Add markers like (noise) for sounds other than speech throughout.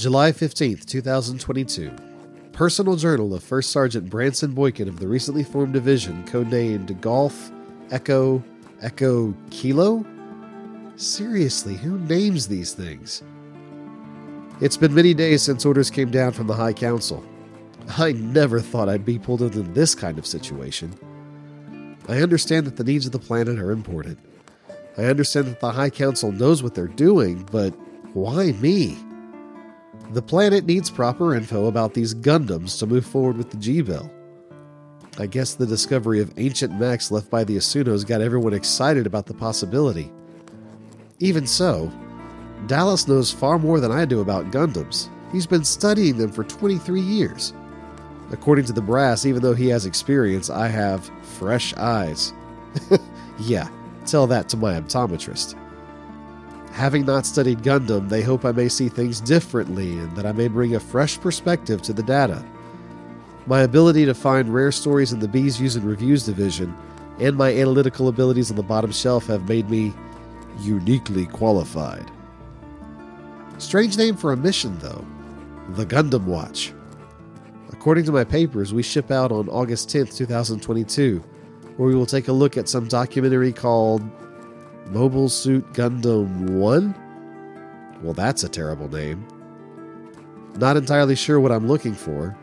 July 15th, 2022. Personal Journal of First Sergeant Branson Boykin of the recently formed division, codenamed Golf Echo Echo Kilo? Seriously, who names these things? It's been many days since orders came down from the High Council. I never thought I'd be pulled into this kind of situation. I understand that the needs of the planet are important. I understand that the High Council knows what they're doing, but why me? The planet needs proper info about these Gundams to move forward with the G Bill. I guess the discovery of ancient mechs left by the Asunos got everyone excited about the possibility. Even so, Dallas knows far more than I do about Gundams. He's been studying them for 23 years. According to the brass, even though he has experience, I have fresh eyes. (laughs) yeah, tell that to my optometrist. Having not studied Gundam, they hope I may see things differently and that I may bring a fresh perspective to the data. My ability to find rare stories in the Bees Use and Reviews division and my analytical abilities on the bottom shelf have made me uniquely qualified. Strange name for a mission, though the Gundam Watch. According to my papers, we ship out on August 10th, 2022, where we will take a look at some documentary called Mobile Suit Gundam 1? Well, that's a terrible name. Not entirely sure what I'm looking for.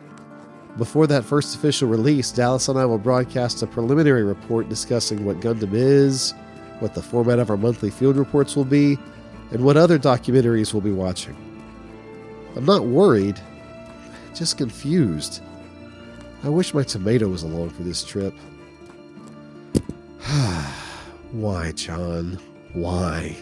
Before that first official release, Dallas and I will broadcast a preliminary report discussing what Gundam is, what the format of our monthly field reports will be, and what other documentaries we'll be watching. I'm not worried, just confused. I wish my tomato was along for this trip. (sighs) (sighs) Why, John? Why?